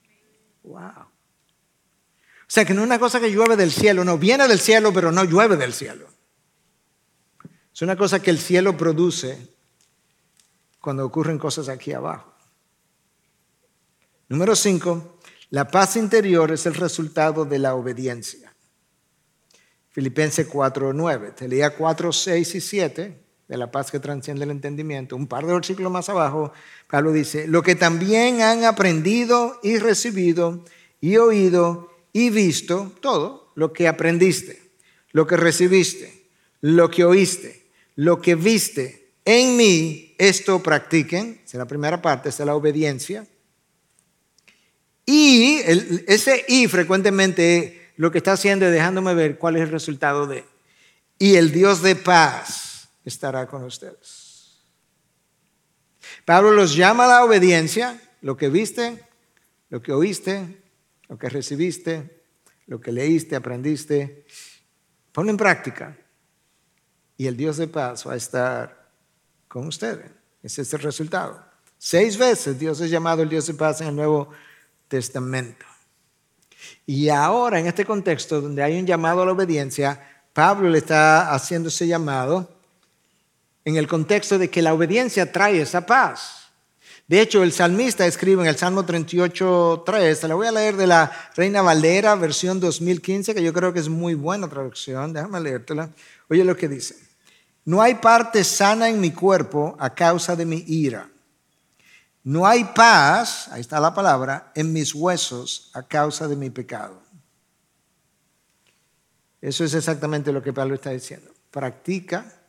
Wow. O sea, que no es una cosa que llueve del cielo, no, viene del cielo, pero no llueve del cielo. Es una cosa que el cielo produce cuando ocurren cosas aquí abajo. Número cinco, la paz interior es el resultado de la obediencia. Filipenses 4, 9. Te leía 4, 6 y 7 de la paz que transciende el entendimiento. Un par de versículos más abajo, Pablo dice, lo que también han aprendido y recibido y oído y visto, todo lo que aprendiste, lo que recibiste, lo que oíste, lo que viste en mí, esto practiquen. Esa es la primera parte, esa es la obediencia. Y ese y frecuentemente lo que está haciendo es dejándome ver cuál es el resultado de. Y el Dios de paz estará con ustedes. Pablo los llama a la obediencia, lo que viste, lo que oíste, lo que recibiste, lo que leíste, aprendiste, ponlo en práctica y el Dios de paz va a estar con ustedes. Ese es el resultado. Seis veces Dios es llamado el Dios de paz en el Nuevo. Y ahora, en este contexto donde hay un llamado a la obediencia, Pablo le está haciendo ese llamado en el contexto de que la obediencia trae esa paz. De hecho, el salmista escribe en el Salmo 38.3, te la voy a leer de la Reina Valera, versión 2015, que yo creo que es muy buena traducción, déjame leértela. Oye lo que dice, no hay parte sana en mi cuerpo a causa de mi ira. No hay paz, ahí está la palabra, en mis huesos a causa de mi pecado. Eso es exactamente lo que Pablo está diciendo. Practica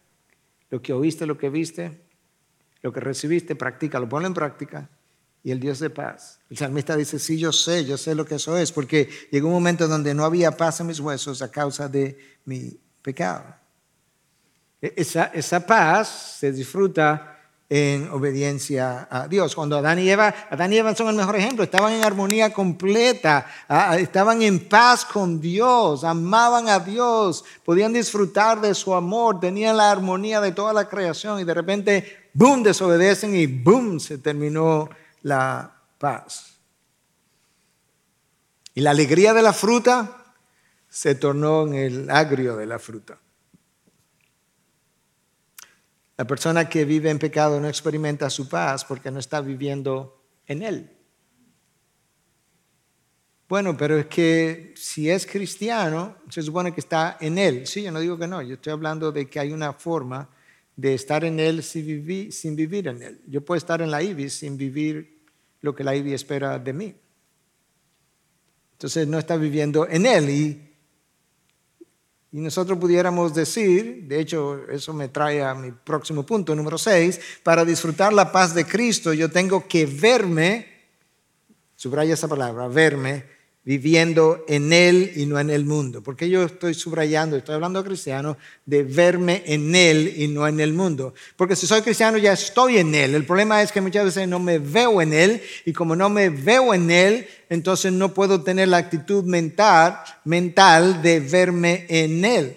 lo que oíste, lo que viste, lo que recibiste, practícalo, ponlo en práctica y el Dios de paz. El salmista dice, sí, yo sé, yo sé lo que eso es, porque llegó un momento donde no había paz en mis huesos a causa de mi pecado. E-, esa paz se disfruta en obediencia a Dios. Cuando Adán y Eva, Adán y Eva son el mejor ejemplo, estaban en armonía completa, estaban en paz con Dios, amaban a Dios, podían disfrutar de su amor, tenían la armonía de toda la creación y de repente boom, desobedecen y boom, se terminó la paz. Y la alegría de la fruta se tornó en el agrio de la fruta. La persona que vive en pecado no experimenta su paz porque no está viviendo en él. Bueno, pero es que si es cristiano, se supone que está en él. Sí, yo no digo que no, yo estoy hablando de que hay una forma de estar en Él sin vivir, sin vivir en Él. Yo puedo estar en la IBI sin vivir lo que la IBI espera de mí. Entonces no está viviendo en Él. Y, y nosotros pudiéramos decir, de hecho eso me trae a mi próximo punto, número 6, para disfrutar la paz de Cristo yo tengo que verme, subraya esa palabra, verme viviendo en Él y no en el mundo. Porque yo estoy subrayando, estoy hablando cristiano, de verme en Él y no en el mundo. Porque si soy cristiano ya estoy en Él. El problema es que muchas veces no me veo en Él y como no me veo en Él, entonces no puedo tener la actitud mental, mental de verme en Él.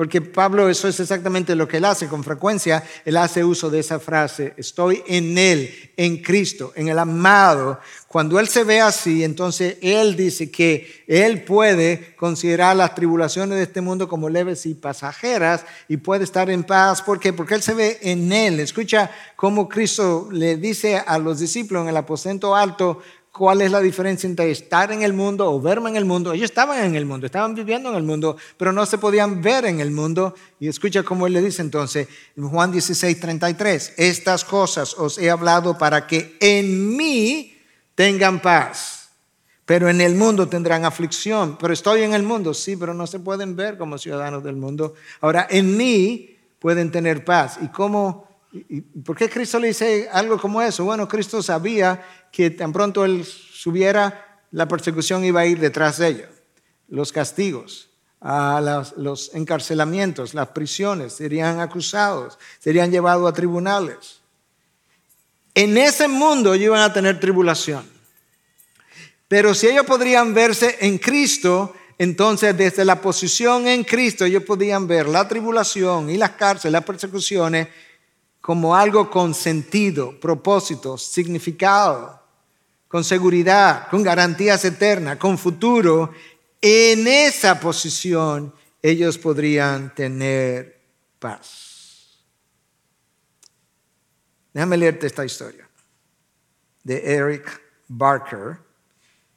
Porque Pablo eso es exactamente lo que él hace con frecuencia. Él hace uso de esa frase, estoy en Él, en Cristo, en el amado. Cuando Él se ve así, entonces Él dice que Él puede considerar las tribulaciones de este mundo como leves y pasajeras y puede estar en paz. ¿Por qué? Porque Él se ve en Él. Escucha cómo Cristo le dice a los discípulos en el aposento alto, cuál es la diferencia entre estar en el mundo o verme en el mundo. Ellos estaban en el mundo, estaban viviendo en el mundo, pero no se podían ver en el mundo. Y escucha cómo él le dice entonces en Juan 16, 33, estas cosas os he hablado para que en mí tengan paz, pero en el mundo tendrán aflicción. Pero estoy en el mundo, sí, pero no se pueden ver como ciudadanos del mundo. Ahora, en mí pueden tener paz. ¿Y cómo? ¿Y ¿Por qué Cristo le dice algo como eso? Bueno, Cristo sabía que tan pronto Él subiera, la persecución iba a ir detrás de ellos, los castigos, los encarcelamientos, las prisiones, serían acusados, serían llevados a tribunales. En ese mundo ellos iban a tener tribulación. Pero si ellos podrían verse en Cristo, entonces desde la posición en Cristo ellos podían ver la tribulación y las cárceles, las persecuciones como algo con sentido, propósito, significado, con seguridad, con garantías eternas, con futuro, en esa posición ellos podrían tener paz. Déjame leerte esta historia de Eric Barker.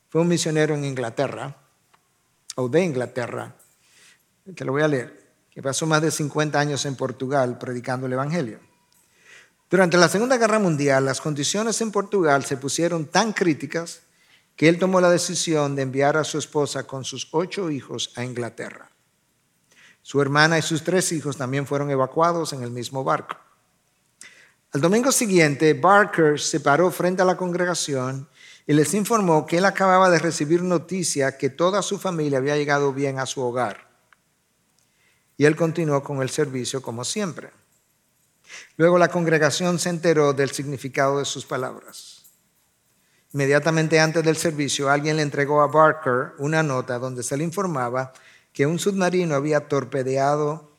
Fue un misionero en Inglaterra, o de Inglaterra, te lo voy a leer, que pasó más de 50 años en Portugal predicando el Evangelio. Durante la Segunda Guerra Mundial, las condiciones en Portugal se pusieron tan críticas que él tomó la decisión de enviar a su esposa con sus ocho hijos a Inglaterra. Su hermana y sus tres hijos también fueron evacuados en el mismo barco. Al domingo siguiente, Barker se paró frente a la congregación y les informó que él acababa de recibir noticia que toda su familia había llegado bien a su hogar. Y él continuó con el servicio como siempre. Luego la congregación se enteró del significado de sus palabras. inmediatamente antes del servicio, alguien le entregó a Barker una nota donde se le informaba que un submarino había torpedeado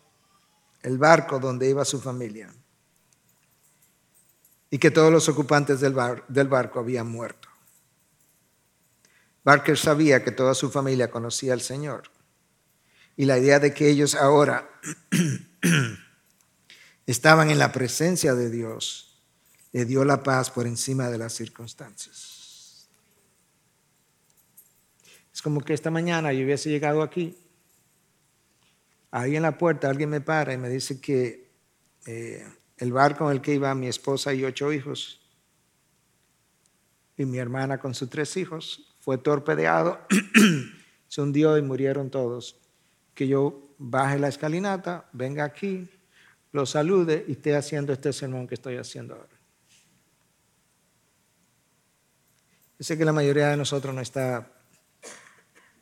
el barco donde iba su familia y que todos los ocupantes del, barco habían muerto. Barker sabía que toda su familia conocía al Señor y la idea de que ellos ahora estaban en la presencia de Dios le dio la paz por encima de las circunstancias. Es como que esta mañana yo hubiese llegado aquí ahí en la puerta alguien me para y me dice que eh, el barco en el que iba mi esposa y ocho hijos y mi hermana con sus tres hijos fue torpedeado, <clears throat> se hundió y murieron todos. Que yo baje la escalinata, venga aquí, lo salude y esté haciendo este sermón que estoy haciendo ahora. Yo sé que la mayoría de nosotros no está,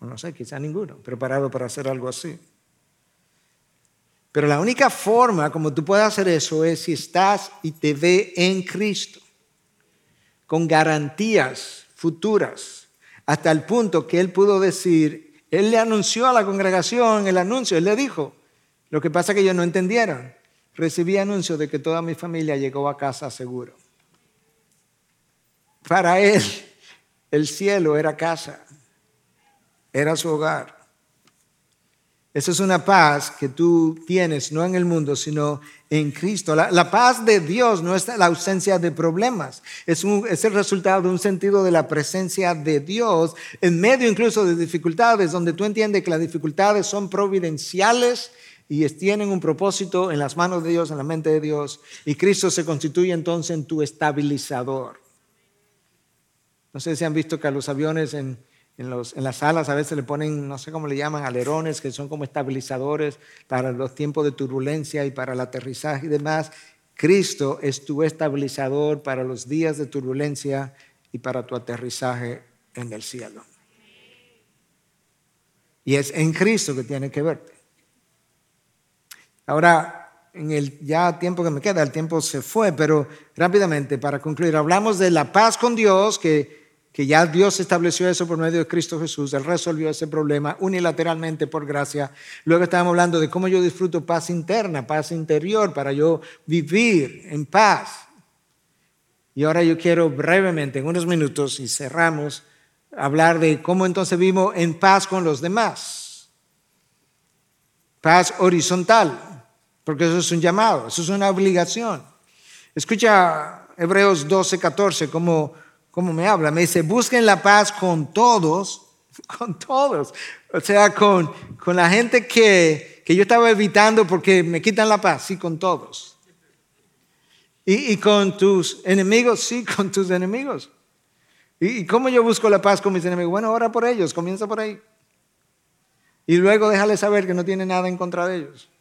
no sé, quizá ninguno, preparado para hacer algo así. Pero la única forma como tú puedes hacer eso es si estás y te ve en Cristo, con garantías futuras, hasta el punto que él pudo decir, él le anunció a la congregación el anuncio, él le dijo, lo que pasa es que ellos no entendieron, recibí anuncio de que toda mi familia llegó a casa seguro. Para él, el cielo era casa, era su hogar. Esa es una paz que tú tienes, no en el mundo, sino en Cristo. La, paz de Dios no es la ausencia de problemas, es, es, el resultado de un sentido de la presencia de Dios en medio incluso de dificultades, donde tú entiendes que las dificultades son providenciales y tienen un propósito en las manos de Dios, en la mente de Dios, y Cristo se constituye entonces en tu estabilizador. No sé si han visto que a los aviones en las alas a veces le ponen, no sé cómo le llaman, alerones, que son como estabilizadores para los tiempos de turbulencia y para el aterrizaje y demás. Cristo es tu estabilizador para los días de turbulencia y para tu aterrizaje en el cielo. Y es en Cristo que tiene que verte. Ahora, en el ya tiempo que me queda, el tiempo se fue, pero rápidamente para concluir, hablamos de la paz con Dios que ya Dios estableció eso por medio de Cristo Jesús, Él resolvió ese problema unilateralmente por gracia. Luego estábamos hablando de cómo yo disfruto paz interna, paz interior, para yo vivir en paz. Y ahora yo quiero brevemente, en unos minutos, y cerramos, hablar de cómo entonces vivimos en paz con los demás. Paz horizontal, porque eso es un llamado, eso es una obligación. Escucha Hebreos 12, 14, como ¿Cómo me habla? Me dice, busquen la paz con todos, <laughs> con todos. O sea, con, con la gente que, que yo estaba evitando porque me quitan la paz, sí, con todos. Y, y con tus enemigos, sí, <laughs> con tus enemigos. ¿Y, ¿Y cómo yo busco la paz con mis enemigos? Bueno, ora por ellos, comienza por ahí. Y luego déjale saber que no tiene nada en contra de ellos.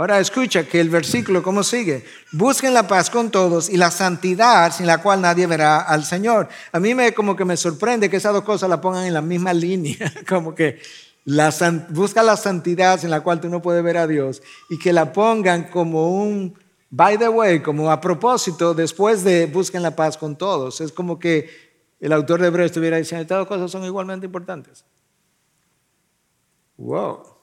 Ahora escucha que el versículo, ¿cómo sigue? Busquen la paz con todos y la santidad sin la cual nadie verá al Señor. A mí me como que me sorprende que esas dos cosas la pongan en la misma línea, <laughs> como que la, busca la santidad sin la cual tú no puedes ver a Dios y que la pongan como un, by the way, como a propósito, después de busquen la paz con todos. Es como que el autor de Hebreo estuviera diciendo, estas dos cosas son igualmente importantes. Wow.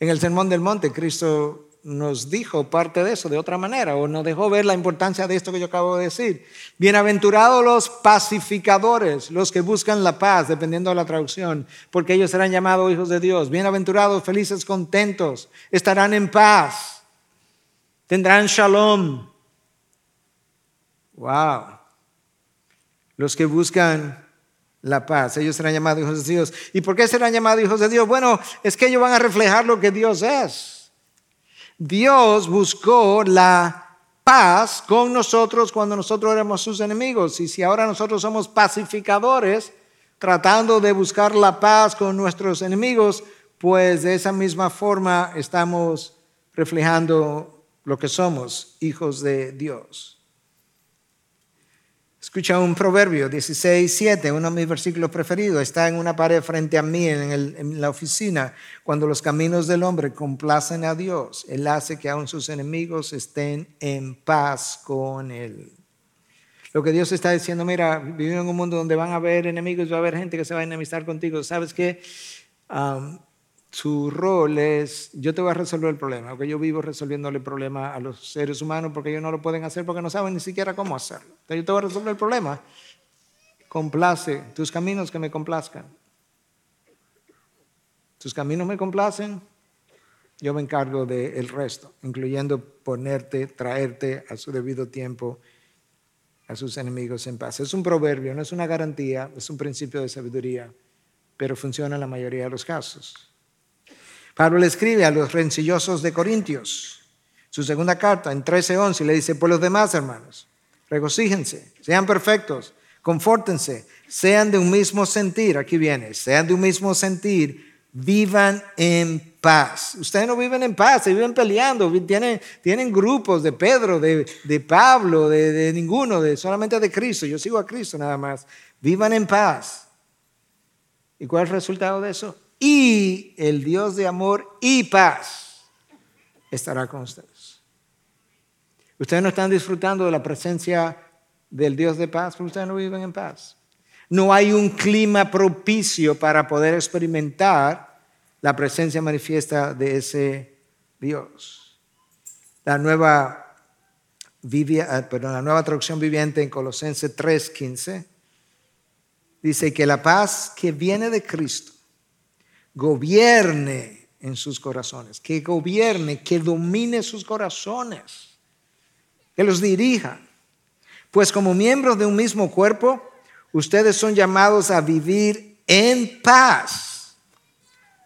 En el Sermón del Monte, Cristo nos dijo parte de eso de otra manera, o nos dejó ver la importancia de esto que yo acabo de decir. Bienaventurados los pacificadores, los que buscan la paz, dependiendo de la traducción, porque ellos serán llamados hijos de Dios. Bienaventurados, felices, contentos, estarán en paz, tendrán shalom. Wow. Los que buscan la paz. Ellos serán llamados hijos de Dios. ¿Y por qué serán llamados hijos de Dios? Bueno, es que ellos van a reflejar lo que Dios es. Dios buscó la paz con nosotros cuando nosotros éramos sus enemigos. Y si ahora nosotros somos pacificadores, tratando de buscar la paz con nuestros enemigos, pues de esa misma forma estamos reflejando lo que somos, hijos de Dios. Escucha un proverbio 16, 7, uno de mis versículos preferidos. Está en una pared frente a mí en, la oficina. Cuando los caminos del hombre complacen a Dios, Él hace que aun sus enemigos estén en paz con Él. Lo que Dios está diciendo, mira, vivimos en un mundo donde van a haber enemigos, va a haber gente que se va a enemistar contigo. ¿Sabes qué? Su rol es, yo te voy a resolver el problema, porque yo vivo resolviéndole el problema a los seres humanos porque ellos no lo pueden hacer porque no saben ni siquiera cómo hacerlo. Entonces yo te voy a resolver el problema. Complace tus caminos que me complazcan. Tus caminos me complacen, yo me encargo del resto, incluyendo ponerte, traerte a su debido tiempo a sus enemigos en paz. Es un proverbio, no es una garantía, es un principio de sabiduría, pero funciona en la mayoría de los casos. Pablo le escribe a los rencillosos de Corintios, su segunda carta en 13:11, le dice, por los demás hermanos, regocíjense, sean perfectos, confórtense, sean de un mismo sentir, aquí viene, sean de un mismo sentir, vivan en paz. Ustedes no viven en paz, se viven peleando, tienen, grupos de Pedro, de, Pablo, de, ninguno, solamente de Cristo. Yo sigo a Cristo nada más. Vivan en paz. ¿Y cuál es el resultado de eso? Y el Dios de amor y paz estará con ustedes. Ustedes no están disfrutando de la presencia del Dios de paz porque ustedes no viven en paz. No hay un clima propicio para poder experimentar la presencia manifiesta de ese Dios. La nueva, ah, la nueva traducción viviente en Colosenses 3:15 dice que la paz que viene de Cristo gobierne en sus corazones, que gobierne, que domine sus corazones, que los dirija. Pues como miembros de un mismo cuerpo, ustedes son llamados a vivir en paz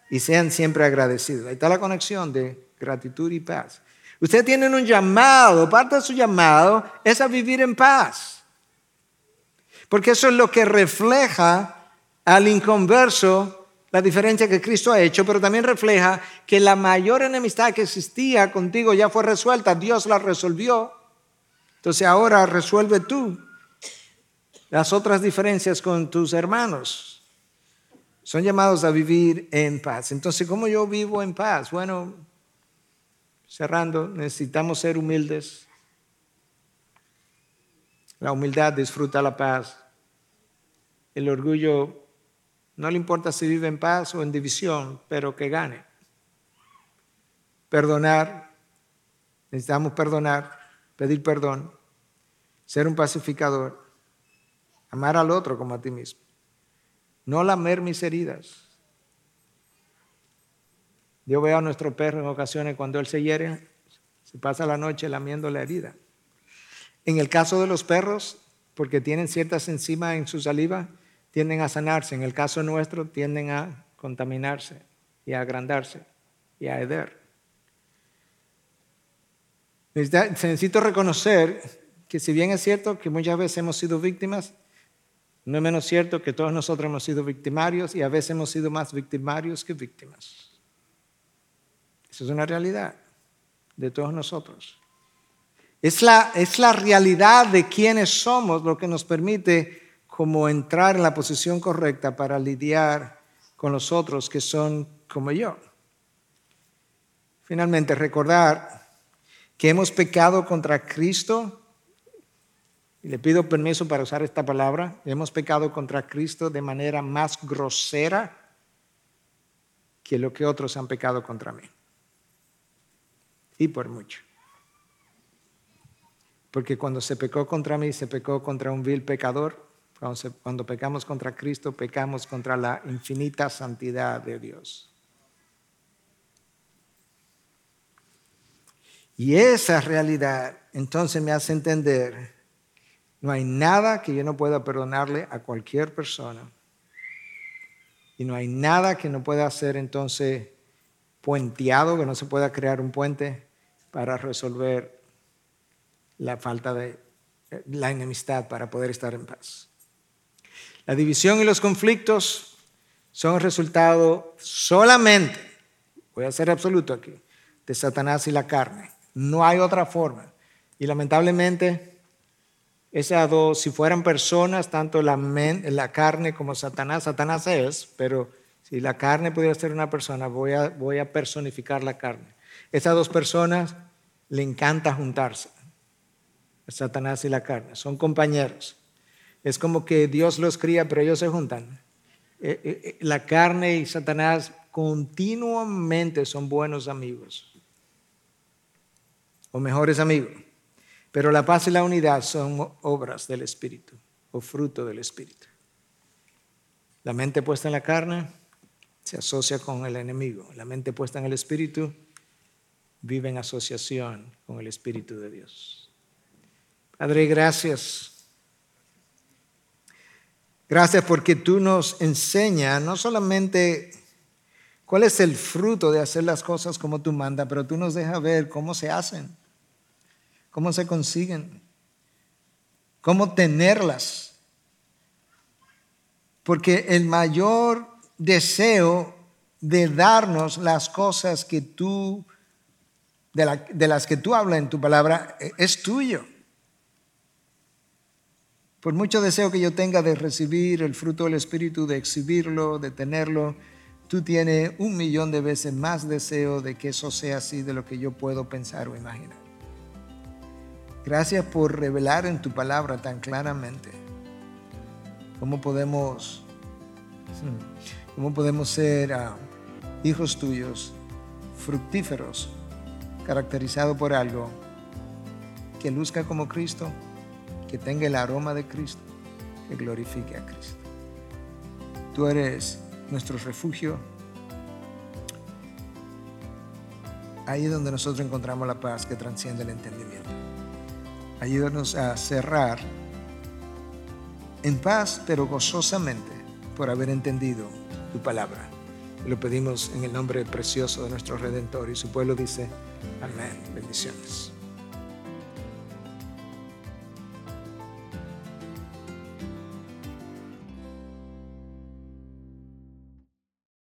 y sean siempre agradecidos. Ahí está la conexión de gratitud y paz. Ustedes tienen un llamado, parte de su llamado es a vivir en paz. Porque eso es lo que refleja al inconverso la diferencia que Cristo ha hecho, pero también refleja que la mayor enemistad que existía contigo ya fue resuelta, Dios la resolvió. Entonces ahora resuelve tú las otras diferencias con tus hermanos. Son llamados a vivir en paz. Entonces, ¿cómo yo vivo en paz? Bueno, cerrando, necesitamos ser humildes. La humildad disfruta la paz. El orgullo no le importa si vive en paz o en división, pero que gane. Perdonar, necesitamos perdonar, pedir perdón, ser un pacificador, amar al otro como a ti mismo. No lamer mis heridas. Yo veo a nuestro perro en ocasiones cuando él se hiere, se pasa la noche lamiendo la herida. En el caso de los perros, porque tienen ciertas enzimas en su saliva, tienden a sanarse. En el caso nuestro, tienden a contaminarse y a agrandarse y a heder. Necesito reconocer que si bien es cierto que muchas veces hemos sido víctimas, no es menos cierto que todos nosotros hemos sido victimarios y a veces hemos sido más victimarios que víctimas. Eso es una realidad de todos nosotros. Es la, es la realidad de quienes somos lo que nos permite como entrar en la posición correcta para lidiar con los otros que son como yo. Finalmente, recordar que hemos pecado contra Cristo, y le pido permiso para usar esta palabra, hemos pecado contra Cristo de manera más grosera que lo que otros han pecado contra mí. Y por mucho. Porque cuando se pecó contra mí, se pecó contra un vil pecador cuando, pecamos contra Cristo, pecamos contra la infinita santidad de Dios. Y esa realidad entonces me hace entender, no hay nada que yo no pueda perdonarle a cualquier persona. Y no hay nada que no pueda hacer entonces puenteado, que no se pueda crear un puente para resolver la falta de la enemistad, para poder estar en paz. La división y los conflictos son resultado solamente, voy a ser absoluto aquí, de Satanás y la carne. No hay otra forma. Y lamentablemente, esas dos, si fueran personas, tanto la, carne como Satanás, Satanás es, pero si la carne pudiera ser una persona, voy a, voy a personificar la carne. Esas dos personas le encanta juntarse. Satanás y la carne, son compañeros. Es como que Dios los cría, pero ellos se juntan. Eh, eh, eh, la carne y Satanás continuamente son buenos amigos o mejores amigos. Pero la paz y la unidad son obras del Espíritu o fruto del Espíritu. La mente puesta en la carne se asocia con el enemigo. La mente puesta en el Espíritu vive en asociación con el Espíritu de Dios. Padre, gracias. Gracias porque tú nos enseñas no solamente cuál es el fruto de hacer las cosas como tú mandas, pero tú nos dejas ver cómo se hacen, cómo se consiguen, cómo tenerlas. Porque el mayor deseo de darnos las cosas que tú, de, de las que tú hablas en tu palabra, es tuyo. Por mucho deseo que yo tenga de recibir el fruto del Espíritu, de exhibirlo, de tenerlo, tú tienes un millón de veces más deseo de que eso sea así de lo que yo puedo pensar o imaginar. Gracias por revelar en tu palabra tan claramente cómo podemos, cómo podemos ser ah, hijos tuyos, fructíferos, caracterizados por algo que luzca como Cristo que tenga el aroma de Cristo, que glorifique a Cristo. Tú eres nuestro refugio. Ahí es donde nosotros encontramos la paz que transciende el entendimiento. Ayúdanos a cerrar en paz, pero gozosamente, por haber entendido tu palabra. Lo pedimos en el nombre precioso de nuestro Redentor y su pueblo dice, amén. Bendiciones.